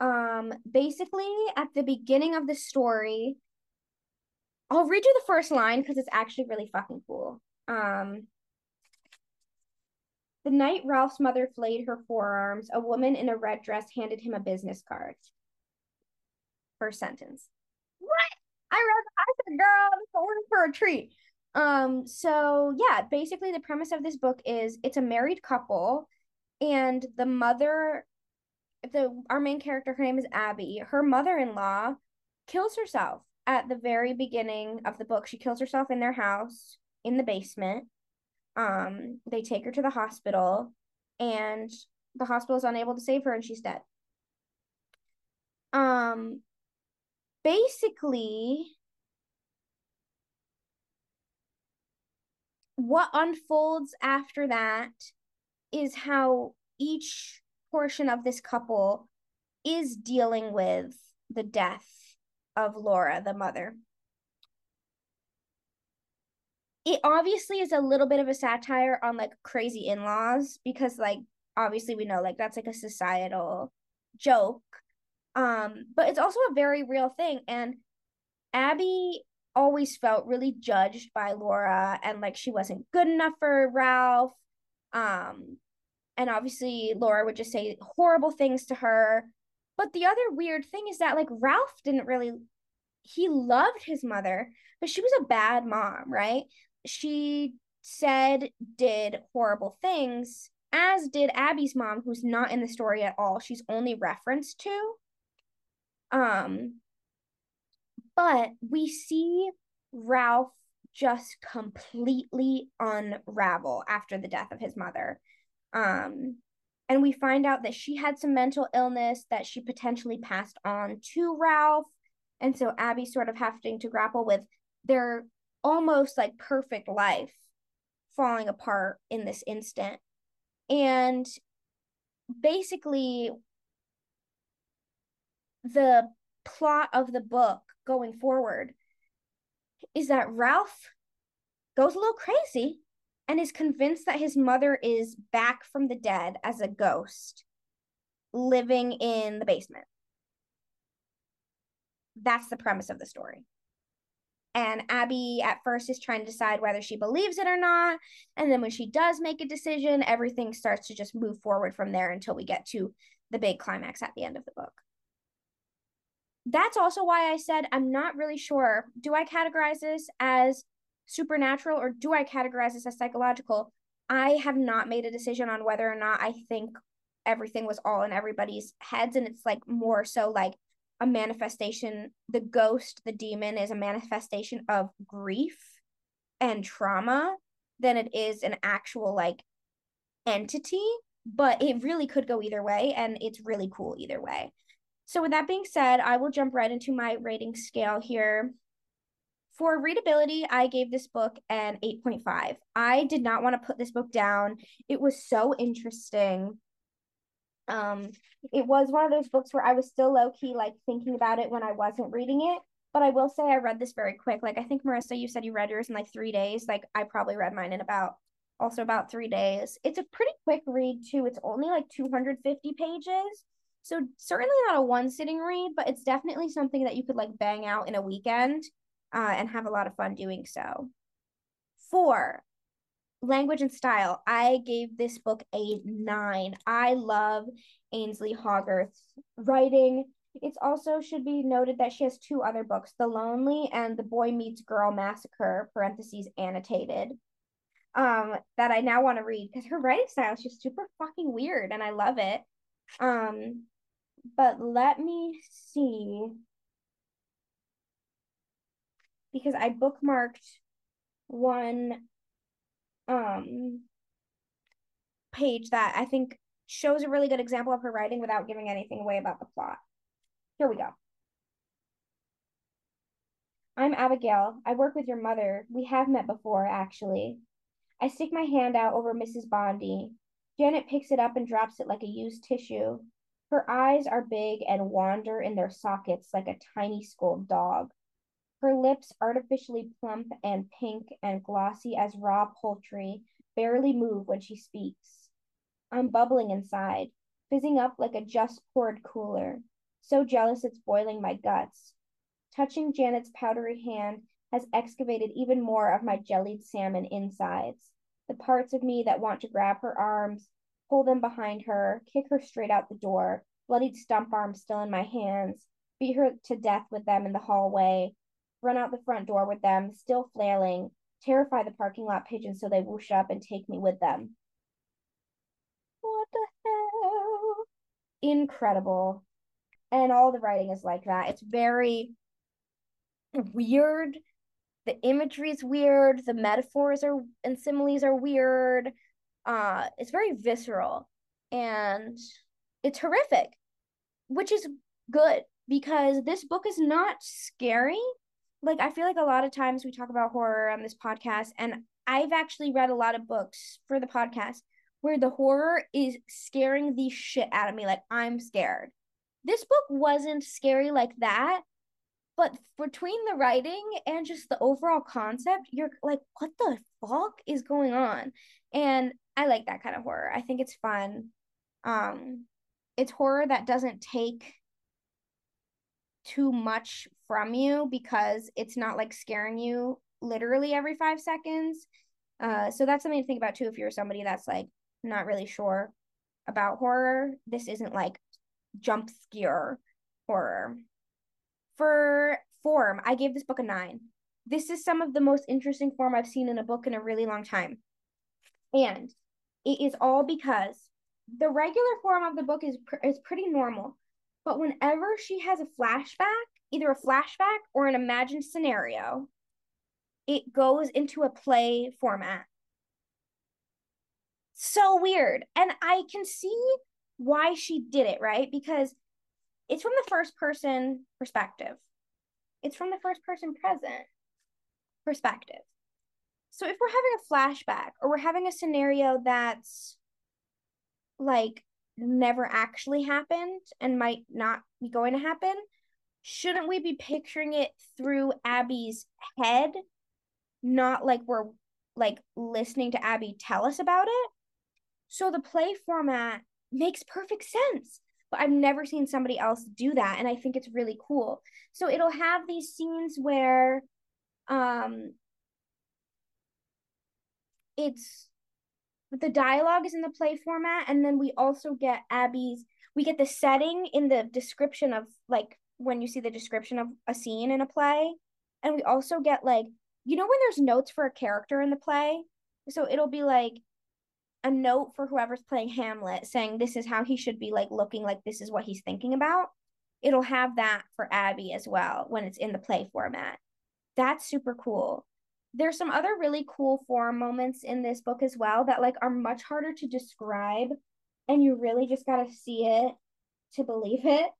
Um, basically, at the beginning of the story, I'll read you the first line because it's actually really fucking cool. Um, the night Ralph's mother flayed her forearms, a woman in a red dress handed him a business card. First sentence. What? I read, I said, girl, this is for a treat. Um, so yeah, basically the premise of this book is it's a married couple, and the mother, the our main character, her name is Abby. Her mother-in-law kills herself at the very beginning of the book. She kills herself in their house in the basement. Um, they take her to the hospital, and the hospital is unable to save her, and she's dead. Um, basically, what unfolds after that is how each portion of this couple is dealing with the death of Laura, the mother. It obviously is a little bit of a satire on like crazy in-laws because like obviously we know like that's like a societal joke. Um, but it's also a very real thing and Abby always felt really judged by Laura and like she wasn't good enough for Ralph. Um, and obviously Laura would just say horrible things to her. But the other weird thing is that like Ralph didn't really he loved his mother, but she was a bad mom, right? She said did horrible things, as did Abby's mom, who's not in the story at all. She's only referenced to. Um, but we see Ralph just completely unravel after the death of his mother. Um, and we find out that she had some mental illness that she potentially passed on to Ralph. And so Abby's sort of having to grapple with their almost like perfect life falling apart in this instant. And basically, the plot of the book going forward is that Ralph goes a little crazy and is convinced that his mother is back from the dead as a ghost living in the basement. That's the premise of the story. And Abby at first is trying to decide whether she believes it or not. And then when she does make a decision, everything starts to just move forward from there until we get to the big climax at the end of the book. That's also why I said I'm not really sure. Do I categorize this as supernatural or do I categorize this as psychological? I have not made a decision on whether or not I think everything was all in everybody's heads. And it's like more so like a manifestation. The ghost, the demon, is a manifestation of grief and trauma than it is an actual like entity. But it really could go either way. And it's really cool either way. So, with that being said, I will jump right into my rating scale here. For readability, I gave this book an 8.5. I did not want to put this book down. It was so interesting. Um, it was one of those books where I was still low key like thinking about it when I wasn't reading it. But I will say I read this very quick. Like I think Marissa, you said you read yours in like three days. Like I probably read mine in about also about three days. It's a pretty quick read too. It's only like 250 pages. So certainly not a one sitting read, but it's definitely something that you could like bang out in a weekend uh, and have a lot of fun doing so. Four, language and style. I gave this book a nine. I love Ainslie Hogarth's writing. It's also should be noted that she has two other books, The Lonely and The Boy Meets Girl Massacre, parentheses annotated, um, that I now want to read because her writing style is just super fucking weird and I love it. Um, but let me see because I bookmarked one um page that I think shows a really good example of her writing without giving anything away about the plot. Here we go. I'm Abigail. I work with your mother. We have met before, actually. I stick my hand out over Mrs. Bondy. Janet picks it up and drops it like a used tissue. Her eyes are big and wander in their sockets like a tiny school dog. Her lips, artificially plump and pink and glossy as raw poultry, barely move when she speaks. I'm bubbling inside, fizzing up like a just poured cooler, so jealous it's boiling my guts. Touching Janet's powdery hand has excavated even more of my jellied salmon insides, the parts of me that want to grab her arms, pull them behind her, kick her straight out the door, bloodied stump arms still in my hands, beat her to death with them in the hallway, run out the front door with them, still flailing, terrify the parking lot pigeons so they whoosh up and take me with them. What the hell? Incredible. And all the writing is like that. It's very weird. The imagery is weird. The metaphors are and similes are weird. Uh, it's very visceral and it's horrific, which is good because this book is not scary like I feel like a lot of times we talk about horror on this podcast and I've actually read a lot of books for the podcast where the horror is scaring the shit out of me like I'm scared. This book wasn't scary like that, but between the writing and just the overall concept, you're like what the fuck is going on? And I like that kind of horror. I think it's fun. Um it's horror that doesn't take too much from you because it's not like scaring you literally every five seconds. Uh, so that's something to think about too if you're somebody that's like not really sure about horror. This isn't like jump scare horror. For form, I gave this book a nine. This is some of the most interesting form I've seen in a book in a really long time. And it is all because the regular form of the book is pr- is pretty normal. But whenever she has a flashback, either a flashback or an imagined scenario, it goes into a play format. So weird. And I can see why she did it, right? Because it's from the first person perspective, it's from the first person present perspective. So if we're having a flashback or we're having a scenario that's like never actually happened and might not be going to happen, shouldn't we be picturing it through Abby's head, not like we're like listening to Abby tell us about it? So the play format makes perfect sense. But I've never seen somebody else do that and I think it's really cool. So it'll have these scenes where um it's the dialogue is in the play format and then we also get abby's we get the setting in the description of like when you see the description of a scene in a play. And we also get like you know when there's notes for a character in the play? So it'll be like a note for whoever's playing hamlet saying this is how he should be like looking like this is what he's thinking about. It'll have that for abby as well when it's in the play format. That's super cool there's some other really cool form moments in this book as well that like are much harder to describe and you really just got to see it to believe it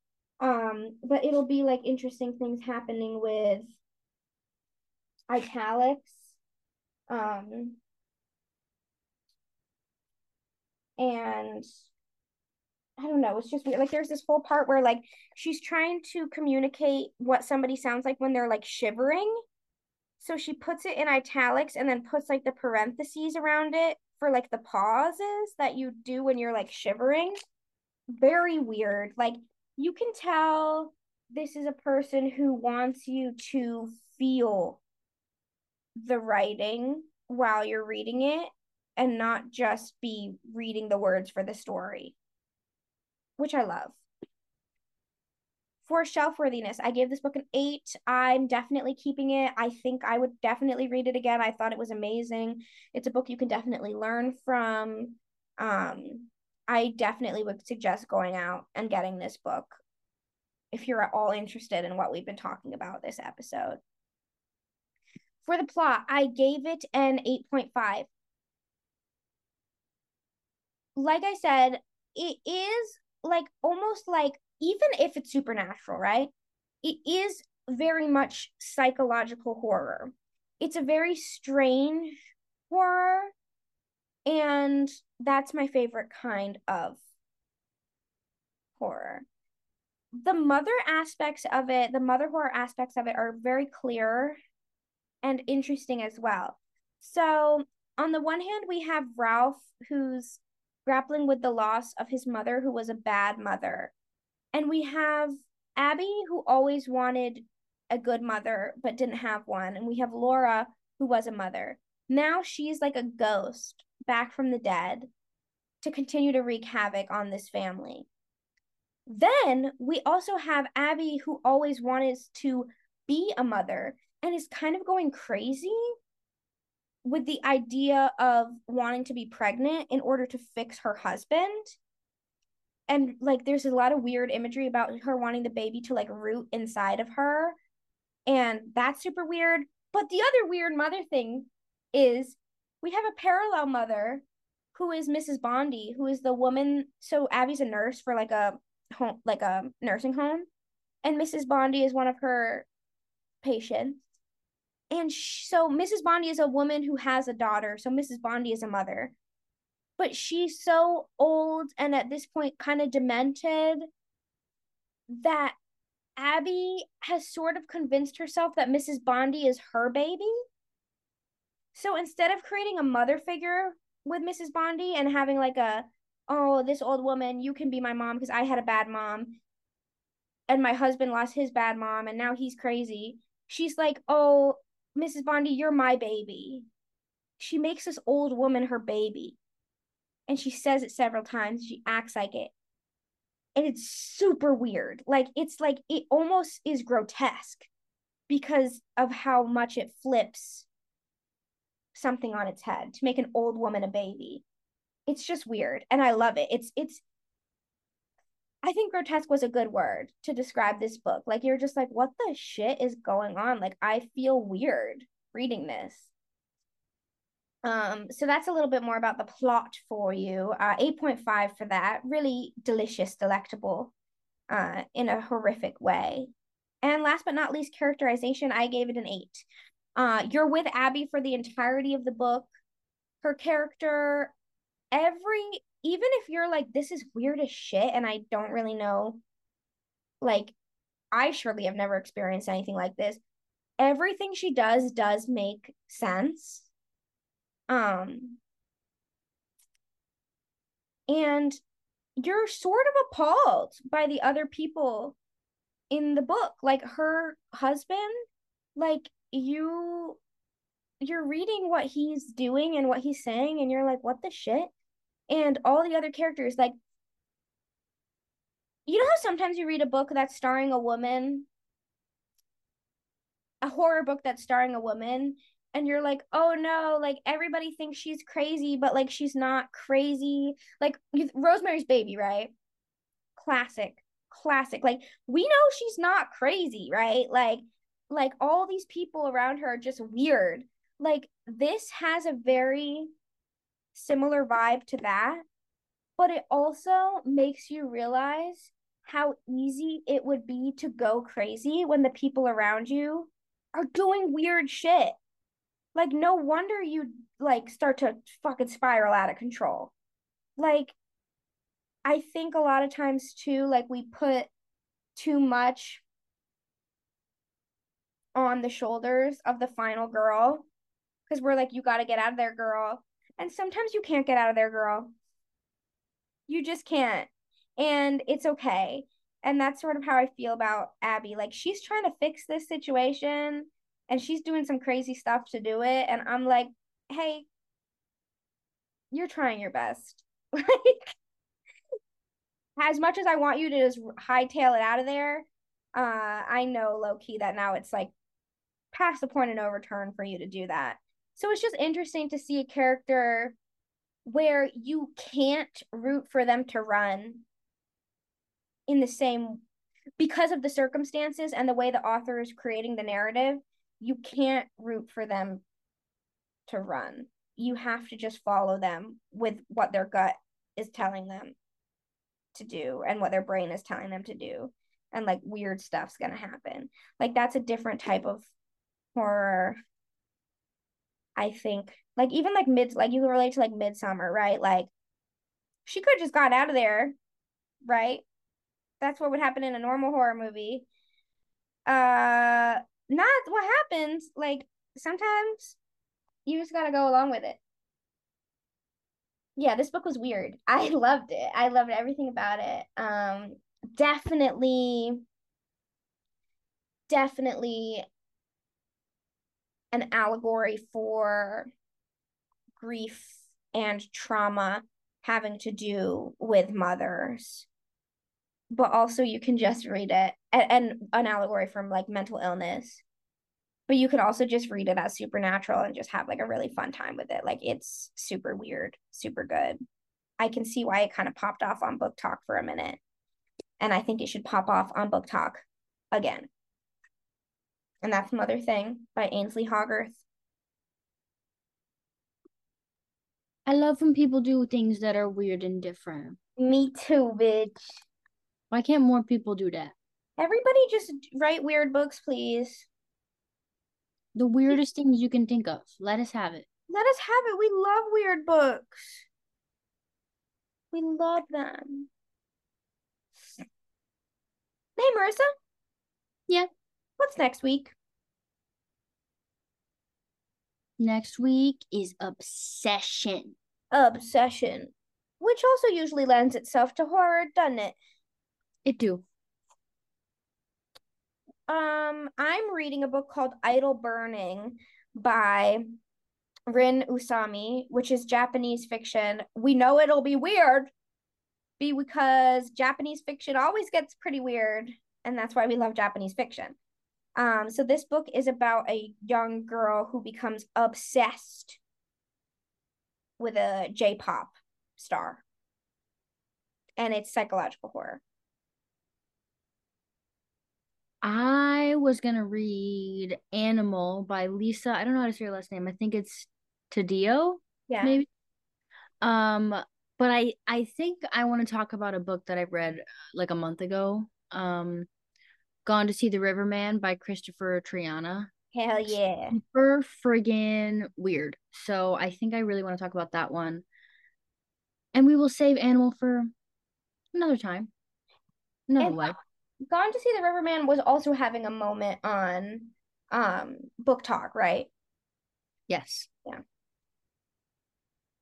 um but it'll be like interesting things happening with italics um and I don't know, it's just weird. Like there's this whole part where like she's trying to communicate what somebody sounds like when they're like shivering so she puts it in italics and then puts like the parentheses around it for like the pauses that you do when you're like shivering. very weird. Like you can tell this is a person who wants you to feel the writing while you're reading it and not just be reading the words for the story, which I love. For shelf worthiness, I gave this book an eight. I'm definitely keeping it. I think I would definitely read it again. I thought it was amazing. It's a book you can definitely learn from. Um, I definitely would suggest going out and getting this book if you're at all interested in what we've been talking about this episode. For the plot, I gave it an 8.5. Like I said, it is like almost like, even if it's supernatural, right? It is very much psychological horror. It's a very strange horror, and that's my favorite kind of horror. The mother aspects of it, the mother horror aspects of it are very clear and interesting as well. So, on the one hand, we have Ralph, who's grappling with the loss of his mother, who was a bad mother. And we have Abby, who always wanted a good mother, but didn't have one. And we have Laura, who was a mother. Now she's like a ghost back from the dead to continue to wreak havoc on this family. Then we also have Abby, who always wanted to be a mother and is kind of going crazy with the idea of wanting to be pregnant in order to fix her husband. And like there's a lot of weird imagery about her wanting the baby to like root inside of her. And that's super weird. But the other weird mother thing is we have a parallel mother who is Mrs. Bondy, who is the woman. So Abby's a nurse for like a home, like a nursing home, and Mrs. Bondy is one of her patients. And so Mrs. Bondy is a woman who has a daughter. So Mrs. Bondy is a mother. But she's so old and at this point kind of demented that Abby has sort of convinced herself that Mrs. Bondy is her baby. So instead of creating a mother figure with Mrs. Bondy and having like a, oh, this old woman, you can be my mom because I had a bad mom and my husband lost his bad mom and now he's crazy. She's like, oh, Mrs. Bondy, you're my baby. She makes this old woman her baby. And she says it several times. She acts like it. And it's super weird. Like, it's like, it almost is grotesque because of how much it flips something on its head to make an old woman a baby. It's just weird. And I love it. It's, it's, I think grotesque was a good word to describe this book. Like you're just like, what the shit is going on? Like I feel weird reading this. Um, so that's a little bit more about the plot for you. Uh, 8.5 for that. Really delicious, delectable, uh, in a horrific way. And last but not least, characterization, I gave it an eight. Uh, you're with Abby for the entirety of the book. Her character, every even if you're like, this is weird as shit, and I don't really know, like, I surely have never experienced anything like this. Everything she does does make sense. Um, and you're sort of appalled by the other people in the book. Like her husband, like you you're reading what he's doing and what he's saying and you're like what the shit and all the other characters like you know how sometimes you read a book that's starring a woman a horror book that's starring a woman and you're like oh no like everybody thinks she's crazy but like she's not crazy. Like rosemary's baby right? Classic classic like we know she's not crazy right? Like like all these people around her are just weird. Like this has a very similar vibe to that, but it also makes you realize how easy it would be to go crazy when the people around you are doing weird shit. Like no wonder you like start to fucking spiral out of control. Like I think a lot of times too like we put too much on the shoulders of the final girl because we're like you got to get out of there girl and sometimes you can't get out of there, girl. You just can't. and it's okay. And that's sort of how I feel about Abby. Like she's trying to fix this situation and she's doing some crazy stuff to do it. And I'm like, hey, you're trying your best. (laughs) Like, as much as I want you to just hightail it out of there, uh, I know low key that now it's like past the point of no return for you to do that. So it's just interesting to see a character where you can't root for them to run in the same because of the circumstances and the way the author is creating the narrative, you can't root for them to run. You have to just follow them with what their gut is telling them to do and what their brain is telling them to do. And like weird stuff's going to happen. Like that's a different type of horror. I think like even like mid like you can relate to like Midsommar, right? Like she could just got out of there, right? That's what would happen in a normal horror movie. Uh not what happens. Like sometimes you just gotta go along with it. Yeah, this book was weird. (laughs) I loved it. I loved everything about it. Um definitely definitely an allegory for grief and trauma having to do with mothers but also you can just read it and, and an allegory from like mental illness but you could also just read it as supernatural and just have like a really fun time with it like it's super weird super good i can see why it kind of popped off on BookTok for a minute and i think it should pop off on BookTok again and that's Mother Thing by Ainslie Hogarth. I love when people do things that are weird and different. Me too, bitch. Why can't more people do that? Everybody just write weird books, please. The weirdest things you can think of. Let us have it. Let us have it. We love weird books. We love them. Hey, Marissa. Yeah. What's next week? Next week is Obsession. Obsession, which also usually lends itself to horror, doesn't it? It do. Um, I'm reading a book called Idol Burning by Rin Usami, which is Japanese fiction. We know it'll be weird be because Japanese fiction always gets pretty weird, and that's why we love Japanese fiction. Um, so this book is about a young girl who becomes obsessed with a J-pop star. And it's psychological horror. I was gonna read Animal by Lisa. I don't know how to say her last name. I think it's Taddeo. Yeah. Maybe. Um, but I I think I want to talk about a book that I read like a month ago. Um, Gone to See the Riverman by Christopher Triana. Hell yeah. Super friggin' weird. So I think I really want to talk about that one. And we will save Animal for another time. Another And way. Gone to See the Riverman was also having a moment on um BookTok, right? Yes. Yeah.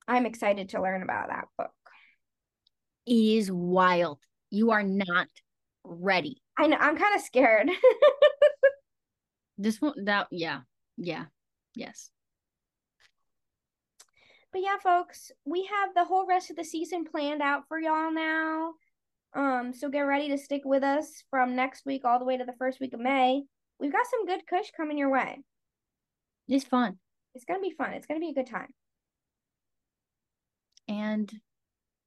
I'm excited to learn about that book. It is wild. You are not ready. I know I'm kind of scared. (laughs) This one that yeah. Yeah. Yes. But yeah, folks, we have the whole rest of the season planned out for y'all now. Um, so get ready to stick with us from next week all the way to the first week of May. We've got some good kush coming your way. It's fun. It's gonna be fun. It's gonna be a good time. And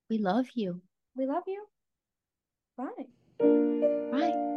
we love you. We love you. Bye. Bye.